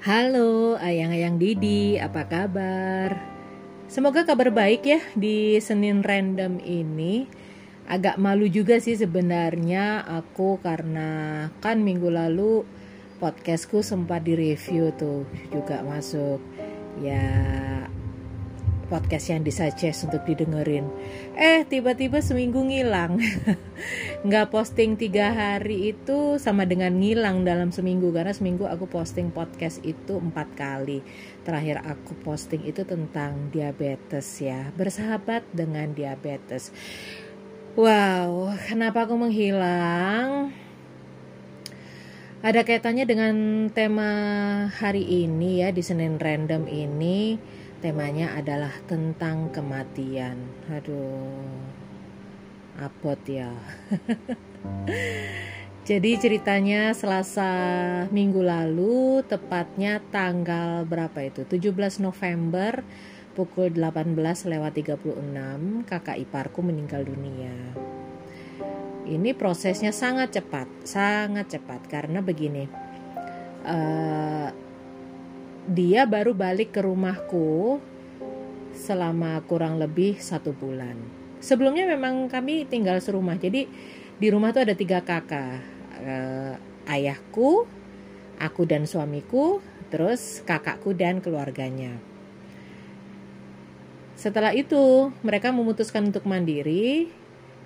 Halo ayang-ayang Didi, apa kabar? Semoga kabar baik ya di Senin random ini. Agak malu juga sih sebenarnya aku karena kan minggu lalu podcastku sempat direview tuh juga masuk ya podcast yang disuggest untuk didengerin. Eh tiba-tiba seminggu ngilang. Nggak posting tiga hari itu sama dengan ngilang dalam seminggu karena seminggu aku posting podcast itu empat kali. Terakhir aku posting itu tentang diabetes ya, bersahabat dengan diabetes. Wow, kenapa aku menghilang? Ada kaitannya dengan tema hari ini ya di Senin Random ini temanya adalah tentang kematian. Aduh, abot ya. Jadi ceritanya Selasa minggu lalu, tepatnya tanggal berapa itu? 17 November pukul 18 lewat 36, kakak iparku meninggal dunia. Ini prosesnya sangat cepat, sangat cepat karena begini. Uh, dia baru balik ke rumahku selama kurang lebih satu bulan. Sebelumnya memang kami tinggal serumah, jadi di rumah tuh ada tiga kakak, eh, ayahku, aku dan suamiku, terus kakakku dan keluarganya. Setelah itu mereka memutuskan untuk mandiri,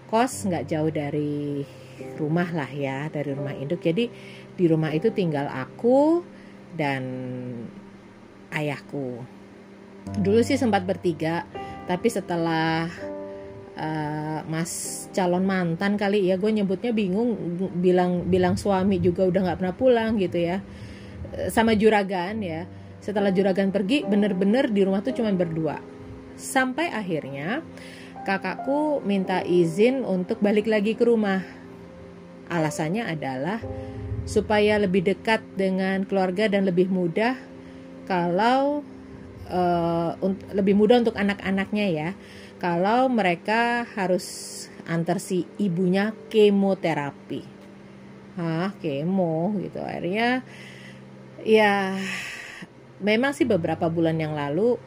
kos nggak jauh dari rumah lah ya, dari rumah induk. Jadi di rumah itu tinggal aku dan ayahku. Dulu sih sempat bertiga, tapi setelah uh, mas calon mantan kali ya gue nyebutnya bingung bilang bilang suami juga udah nggak pernah pulang gitu ya. Sama juragan ya. Setelah juragan pergi bener-bener di rumah tuh cuma berdua. Sampai akhirnya kakakku minta izin untuk balik lagi ke rumah. Alasannya adalah supaya lebih dekat dengan keluarga dan lebih mudah kalau uh, lebih mudah untuk anak-anaknya ya. Kalau mereka harus antar si ibunya kemoterapi. Ah kemo gitu. Akhirnya ya memang sih beberapa bulan yang lalu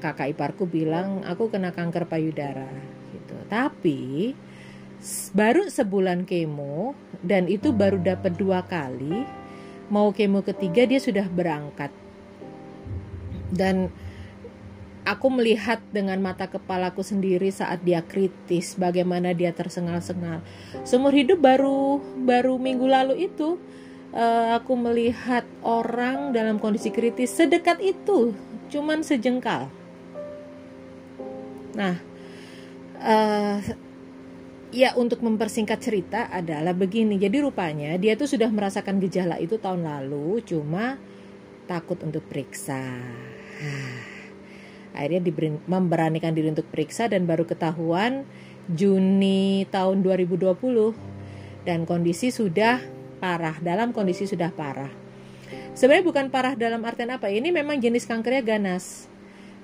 kakak iparku bilang aku kena kanker payudara gitu. Tapi baru sebulan kemo dan itu baru dapat dua kali mau kemo ketiga dia sudah berangkat dan aku melihat dengan mata kepalaku sendiri saat dia kritis bagaimana dia tersengal-sengal. Seumur hidup baru baru minggu lalu itu uh, aku melihat orang dalam kondisi kritis sedekat itu cuman sejengkal. Nah uh, ya untuk mempersingkat cerita adalah begini. Jadi rupanya dia tuh sudah merasakan gejala itu tahun lalu cuma takut untuk periksa akhirnya diberi, memberanikan diri untuk periksa dan baru ketahuan Juni tahun 2020 dan kondisi sudah parah dalam kondisi sudah parah. Sebenarnya bukan parah dalam artian apa ini memang jenis kankernya ganas.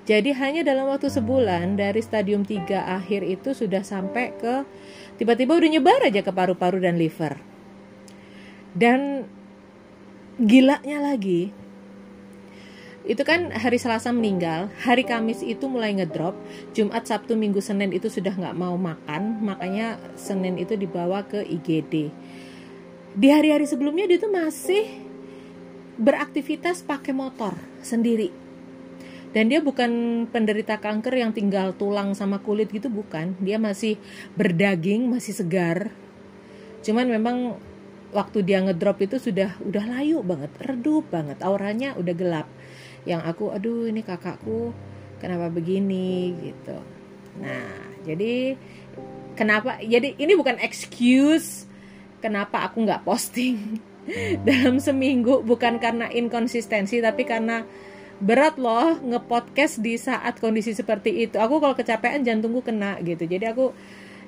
Jadi hanya dalam waktu sebulan dari stadium 3 akhir itu sudah sampai ke tiba-tiba udah nyebar aja ke paru-paru dan liver. Dan gilanya lagi itu kan hari Selasa meninggal, hari Kamis itu mulai ngedrop, Jumat, Sabtu, Minggu, Senin itu sudah nggak mau makan, makanya Senin itu dibawa ke IGD. Di hari-hari sebelumnya dia tuh masih beraktivitas pakai motor sendiri. Dan dia bukan penderita kanker yang tinggal tulang sama kulit gitu bukan, dia masih berdaging, masih segar. Cuman memang waktu dia ngedrop itu sudah udah layu banget, redup banget, auranya udah gelap yang aku aduh ini kakakku kenapa begini? Gitu. Nah jadi kenapa jadi ini bukan excuse kenapa aku nggak posting dalam seminggu. Bukan karena inkonsistensi tapi karena berat loh ngepodcast di saat kondisi seperti itu. Aku kalau kecapean jantungku kena gitu. Jadi aku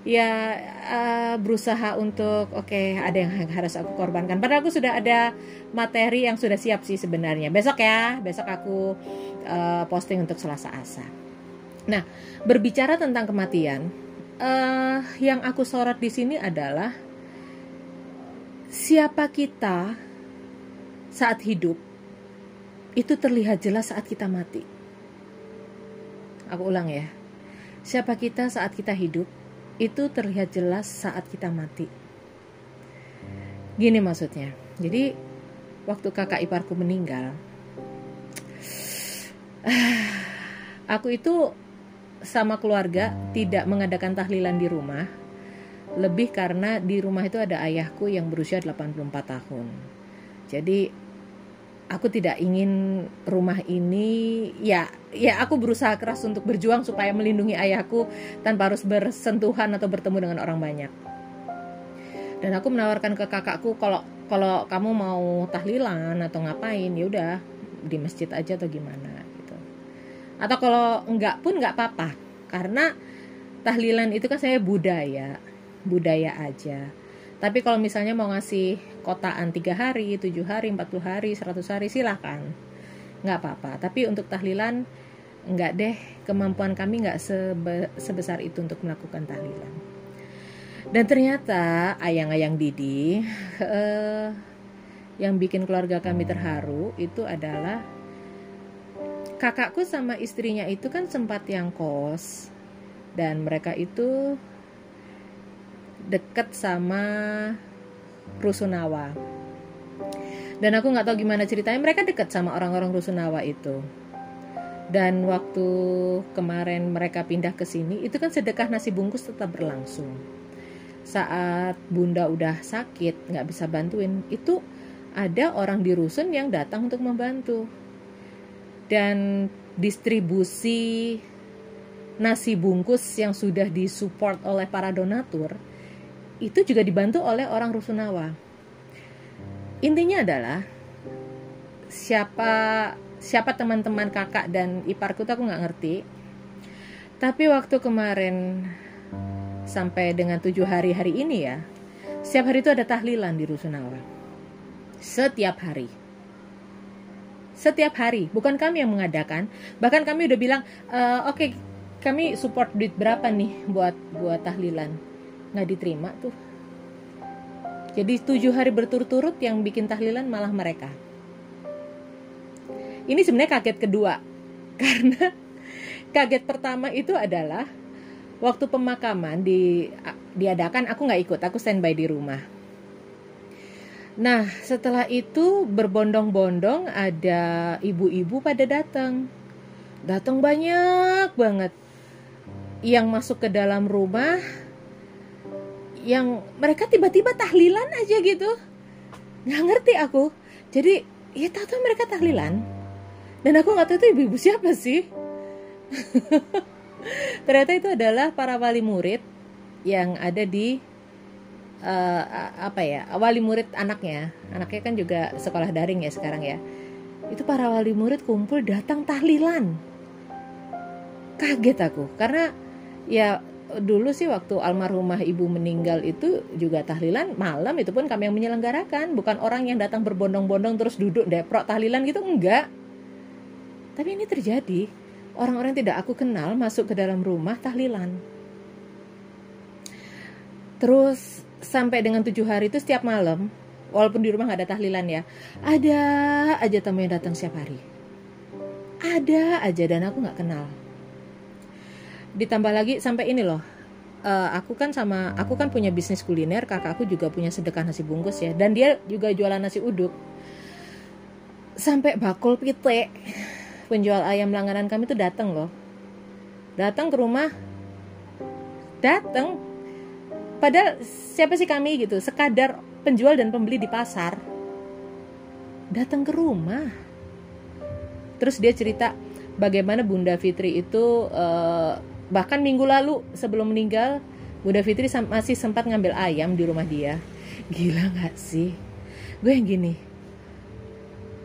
ya uh, berusaha untuk oke okay, ada yang harus aku korbankan padahal aku sudah ada materi yang sudah siap sih sebenarnya besok ya besok aku uh, posting untuk Selasa Asa nah berbicara tentang kematian uh, yang aku sorot di sini adalah siapa kita saat hidup itu terlihat jelas saat kita mati. Aku ulang ya. Siapa kita saat kita hidup itu terlihat jelas saat kita mati. Gini maksudnya. Jadi waktu kakak iparku meninggal, aku itu sama keluarga tidak mengadakan tahlilan di rumah. Lebih karena di rumah itu ada ayahku yang berusia 84 tahun. Jadi aku tidak ingin rumah ini ya ya aku berusaha keras untuk berjuang supaya melindungi ayahku tanpa harus bersentuhan atau bertemu dengan orang banyak. Dan aku menawarkan ke kakakku kalau kalau kamu mau tahlilan atau ngapain ya udah di masjid aja atau gimana gitu. Atau kalau enggak pun enggak apa-apa karena tahlilan itu kan saya budaya, budaya aja. Tapi kalau misalnya mau ngasih kotaan tiga hari, tujuh hari, 40 hari, 100 hari silahkan. Nggak apa-apa. Tapi untuk tahlilan nggak deh kemampuan kami nggak sebe sebesar itu untuk melakukan tahlilan. Dan ternyata ayang-ayang Didi uh, yang bikin keluarga kami terharu itu adalah kakakku sama istrinya itu kan sempat yang kos dan mereka itu deket sama Rusunawa. Dan aku nggak tahu gimana ceritanya mereka deket sama orang-orang Rusunawa itu. Dan waktu kemarin mereka pindah ke sini, itu kan sedekah nasi bungkus tetap berlangsung saat bunda udah sakit nggak bisa bantuin itu ada orang di rusun yang datang untuk membantu dan distribusi nasi bungkus yang sudah disupport oleh para donatur itu juga dibantu oleh orang rusunawa. Intinya adalah siapa siapa teman-teman kakak dan iparku tuh aku nggak ngerti. Tapi waktu kemarin sampai dengan tujuh hari hari ini ya setiap hari itu ada tahlilan di rusunawa. Setiap hari. Setiap hari. Bukan kami yang mengadakan. Bahkan kami udah bilang e, oke okay, kami support duit berapa nih buat buat tahlilan nggak diterima tuh. Jadi tujuh hari berturut-turut yang bikin tahlilan malah mereka. Ini sebenarnya kaget kedua. Karena kaget pertama itu adalah waktu pemakaman di diadakan aku nggak ikut aku standby di rumah. Nah setelah itu berbondong-bondong ada ibu-ibu pada datang. Datang banyak banget. Yang masuk ke dalam rumah yang mereka tiba-tiba tahlilan aja gitu. Nggak ngerti aku. Jadi ya tahu-tahu mereka tahlilan. Dan aku nggak tahu itu ibu-ibu siapa sih. Ternyata itu adalah para wali murid yang ada di uh, apa ya wali murid anaknya. Anaknya kan juga sekolah daring ya sekarang ya. Itu para wali murid kumpul datang tahlilan. Kaget aku. Karena ya dulu sih waktu almarhumah ibu meninggal itu juga tahlilan malam itu pun kami yang menyelenggarakan bukan orang yang datang berbondong-bondong terus duduk deprok tahlilan gitu enggak tapi ini terjadi orang-orang tidak aku kenal masuk ke dalam rumah tahlilan. Terus sampai dengan tujuh hari itu setiap malam, walaupun di rumah nggak ada tahlilan ya, ada aja tamu yang datang setiap hari. Ada aja dan aku nggak kenal. Ditambah lagi sampai ini loh, uh, aku kan sama aku kan punya bisnis kuliner, kakakku juga punya sedekah nasi bungkus ya, dan dia juga jualan nasi uduk. Sampai bakul pite. Penjual ayam langganan kami tuh datang loh. Datang ke rumah. Datang padahal siapa sih kami gitu? Sekadar penjual dan pembeli di pasar. Datang ke rumah. Terus dia cerita bagaimana Bunda Fitri itu uh, bahkan minggu lalu sebelum meninggal Bunda Fitri masih sempat ngambil ayam di rumah dia. Gila nggak sih? Gue yang gini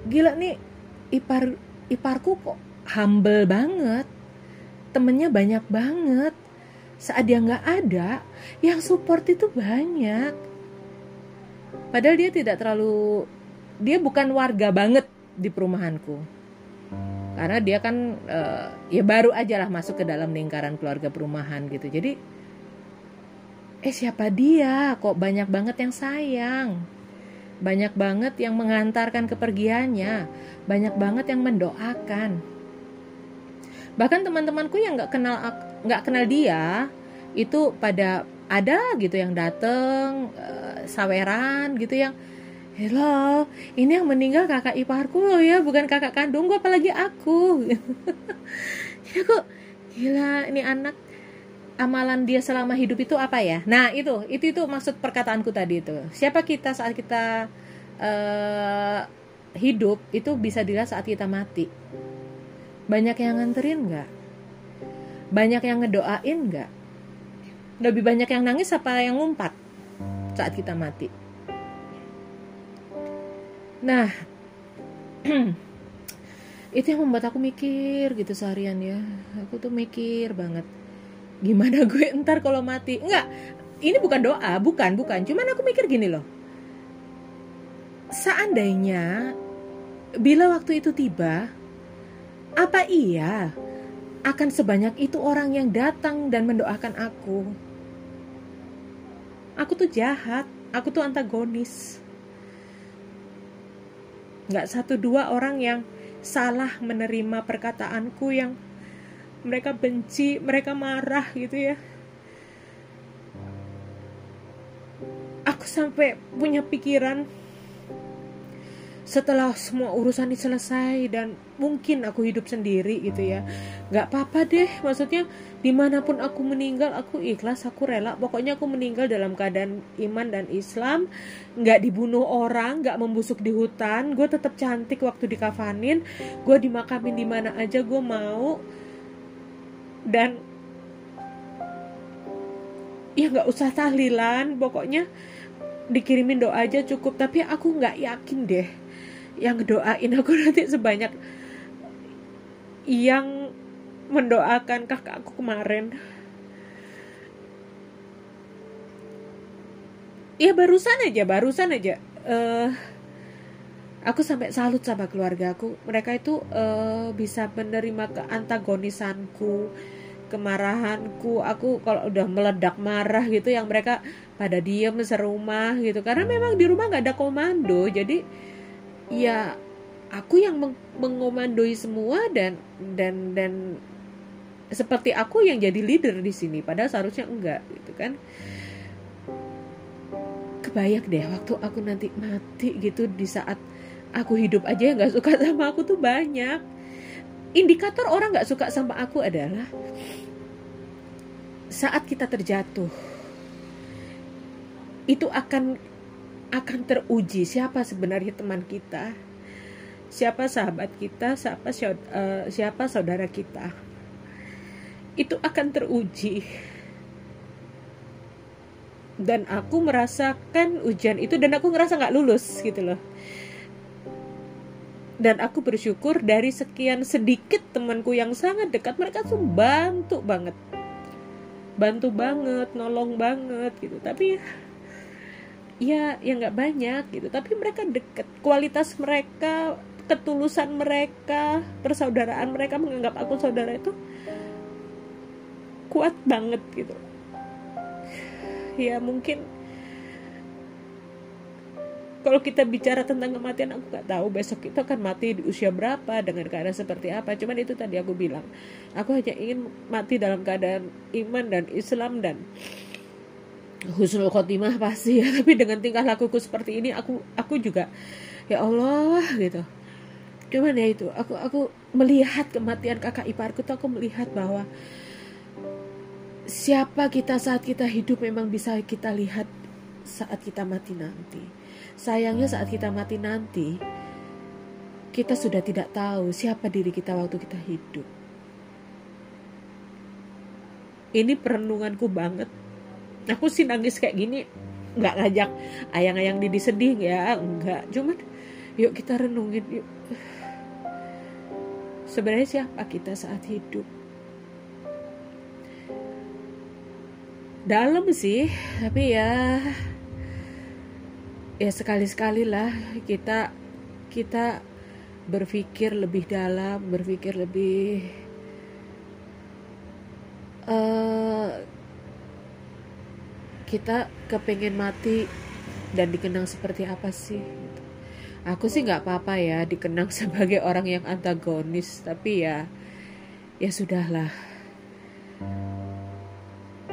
gila nih ipar iparku kok humble banget. Temennya banyak banget. Saat dia nggak ada yang support itu banyak. Padahal dia tidak terlalu dia bukan warga banget di perumahanku karena dia kan uh, ya baru aja lah masuk ke dalam lingkaran keluarga perumahan gitu. Jadi eh siapa dia? Kok banyak banget yang sayang? Banyak banget yang mengantarkan kepergiannya? Banyak banget yang mendoakan? Bahkan teman-temanku yang nggak kenal nggak kenal dia itu pada ada gitu yang dateng uh, saweran gitu yang Hello, ini yang meninggal kakak iparku loh ya, bukan kakak kandungku apalagi aku. ya kok gila ini anak amalan dia selama hidup itu apa ya? Nah itu itu itu maksud perkataanku tadi itu. Siapa kita saat kita uh, hidup itu bisa dilihat saat kita mati. Banyak yang nganterin nggak? Banyak yang ngedoain nggak? Lebih banyak yang nangis apa yang ngumpat saat kita mati? Nah, itu yang membuat aku mikir gitu seharian ya. Aku tuh mikir banget. Gimana gue ntar kalau mati? Enggak, ini bukan doa, bukan, bukan. Cuman aku mikir gini loh. Seandainya bila waktu itu tiba, apa iya akan sebanyak itu orang yang datang dan mendoakan aku? Aku tuh jahat, aku tuh antagonis nggak satu dua orang yang salah menerima perkataanku yang mereka benci, mereka marah gitu ya. Aku sampai punya pikiran setelah semua urusan ini selesai dan mungkin aku hidup sendiri gitu ya. Nggak apa-apa deh maksudnya di mana pun aku meninggal aku ikhlas aku rela. Pokoknya aku meninggal dalam keadaan iman dan Islam. Nggak dibunuh orang nggak membusuk di hutan. Gue tetap cantik waktu dikafanin. Gue dimakamin di mana aja gue mau. Dan ya nggak usah tahlilan. Pokoknya dikirimin doa aja cukup. Tapi aku nggak yakin deh yang doain aku nanti sebanyak yang mendoakan kakakku kemarin. Ya barusan aja barusan aja. Uh, aku sampai salut sama keluarga aku. Mereka itu uh, bisa menerima keantagonisanku kemarahanku. Aku kalau udah meledak marah gitu yang mereka pada diem serumah gitu. Karena memang di rumah nggak ada komando jadi ya aku yang meng mengomandoi semua dan dan dan seperti aku yang jadi leader di sini padahal seharusnya enggak gitu kan. Kebayak deh waktu aku nanti mati gitu di saat aku hidup aja nggak suka sama aku tuh banyak. Indikator orang nggak suka sama aku adalah saat kita terjatuh itu akan akan teruji siapa sebenarnya teman kita, siapa sahabat kita, siapa uh, siapa saudara kita. Itu akan teruji. Dan aku merasakan ujian itu dan aku ngerasa nggak lulus gitu loh. Dan aku bersyukur dari sekian sedikit temanku yang sangat dekat mereka tuh bantu banget. Bantu banget, nolong banget gitu. Tapi ya ya nggak banyak gitu. Tapi mereka deket. Kualitas mereka ketulusan mereka persaudaraan mereka menganggap aku saudara itu kuat banget gitu. Ya mungkin kalau kita bicara tentang kematian aku nggak tahu besok kita akan mati di usia berapa dengan keadaan seperti apa. Cuman itu tadi aku bilang aku hanya ingin mati dalam keadaan iman dan Islam dan husnul khotimah pasti ya tapi dengan tingkah lakuku seperti ini aku aku juga ya Allah gitu. Cuman ya itu aku aku melihat kematian kakak iparku tuh aku melihat bahwa siapa kita saat kita hidup memang bisa kita lihat saat kita mati nanti. Sayangnya saat kita mati nanti kita sudah tidak tahu siapa diri kita waktu kita hidup. Ini perenunganku banget aku sih nangis kayak gini nggak ngajak ayang-ayang Didi sedih ya nggak. Cuman yuk kita renungin yuk. Sebenarnya siapa kita saat hidup? Dalam sih tapi ya ya sekali-sekali lah kita kita berpikir lebih dalam berpikir lebih uh, kita kepengen mati dan dikenang seperti apa sih? Aku sih nggak apa-apa ya dikenang sebagai orang yang antagonis tapi ya ya sudahlah.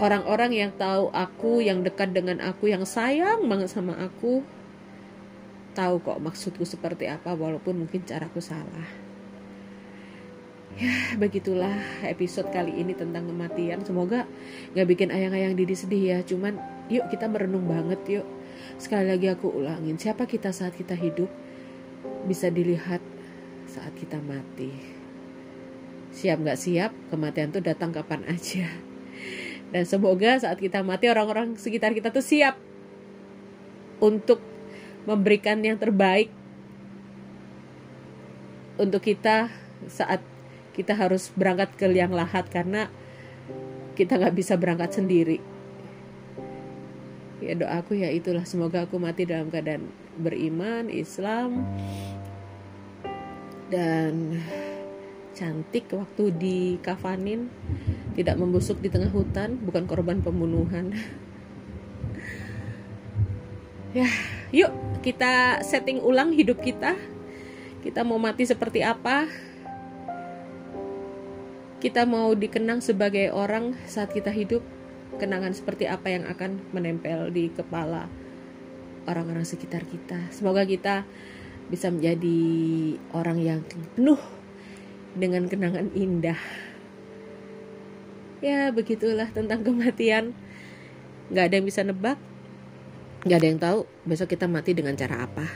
Orang-orang yang tahu aku yang dekat dengan aku yang sayang banget sama aku tahu kok maksudku seperti apa walaupun mungkin caraku salah ya begitulah episode kali ini tentang kematian. Semoga nggak bikin ayang-ayang Didi sedih ya. Cuman yuk kita merenung banget yuk. Sekali lagi aku ulangin siapa kita saat kita hidup bisa dilihat saat kita mati? Siap nggak siap? Kematian tuh datang kapan aja. Dan semoga saat kita mati orang-orang sekitar kita tuh siap untuk memberikan yang terbaik untuk kita saat kita harus berangkat ke liang lahat karena kita nggak bisa berangkat sendiri. Ya doaku ya itulah. Semoga aku mati dalam keadaan beriman Islam dan cantik waktu di kafanin tidak membusuk di tengah hutan bukan korban pembunuhan. Ya yuk kita setting ulang hidup kita. Kita mau mati seperti apa kita mau dikenang sebagai orang saat kita hidup, kenangan seperti apa yang akan menempel di kepala orang-orang sekitar kita. Semoga kita bisa menjadi orang yang penuh dengan kenangan indah. Ya, begitulah tentang kematian. Gak ada yang bisa nebak, gak ada yang tahu besok kita mati dengan cara apa.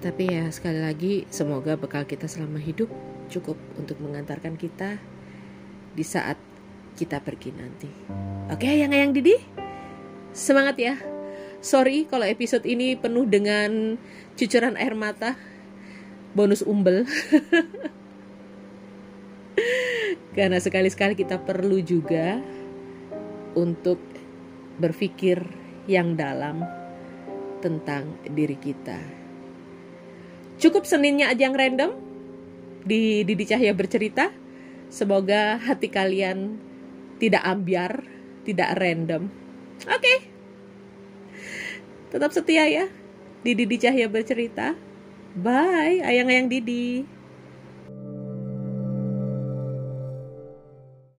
Tapi ya sekali lagi semoga bekal kita selama hidup cukup untuk mengantarkan kita di saat kita pergi nanti. Oke, yang yang Didi, semangat ya. Sorry kalau episode ini penuh dengan cucuran air mata, bonus umbel. Karena sekali-sekali kita perlu juga untuk berpikir yang dalam tentang diri kita. Cukup seninnya aja yang random di Didi Cahya bercerita. Semoga hati kalian tidak ambiar, tidak random. Oke. Okay. Tetap setia ya. Didi Cahya bercerita. Bye, ayang-ayang Didi.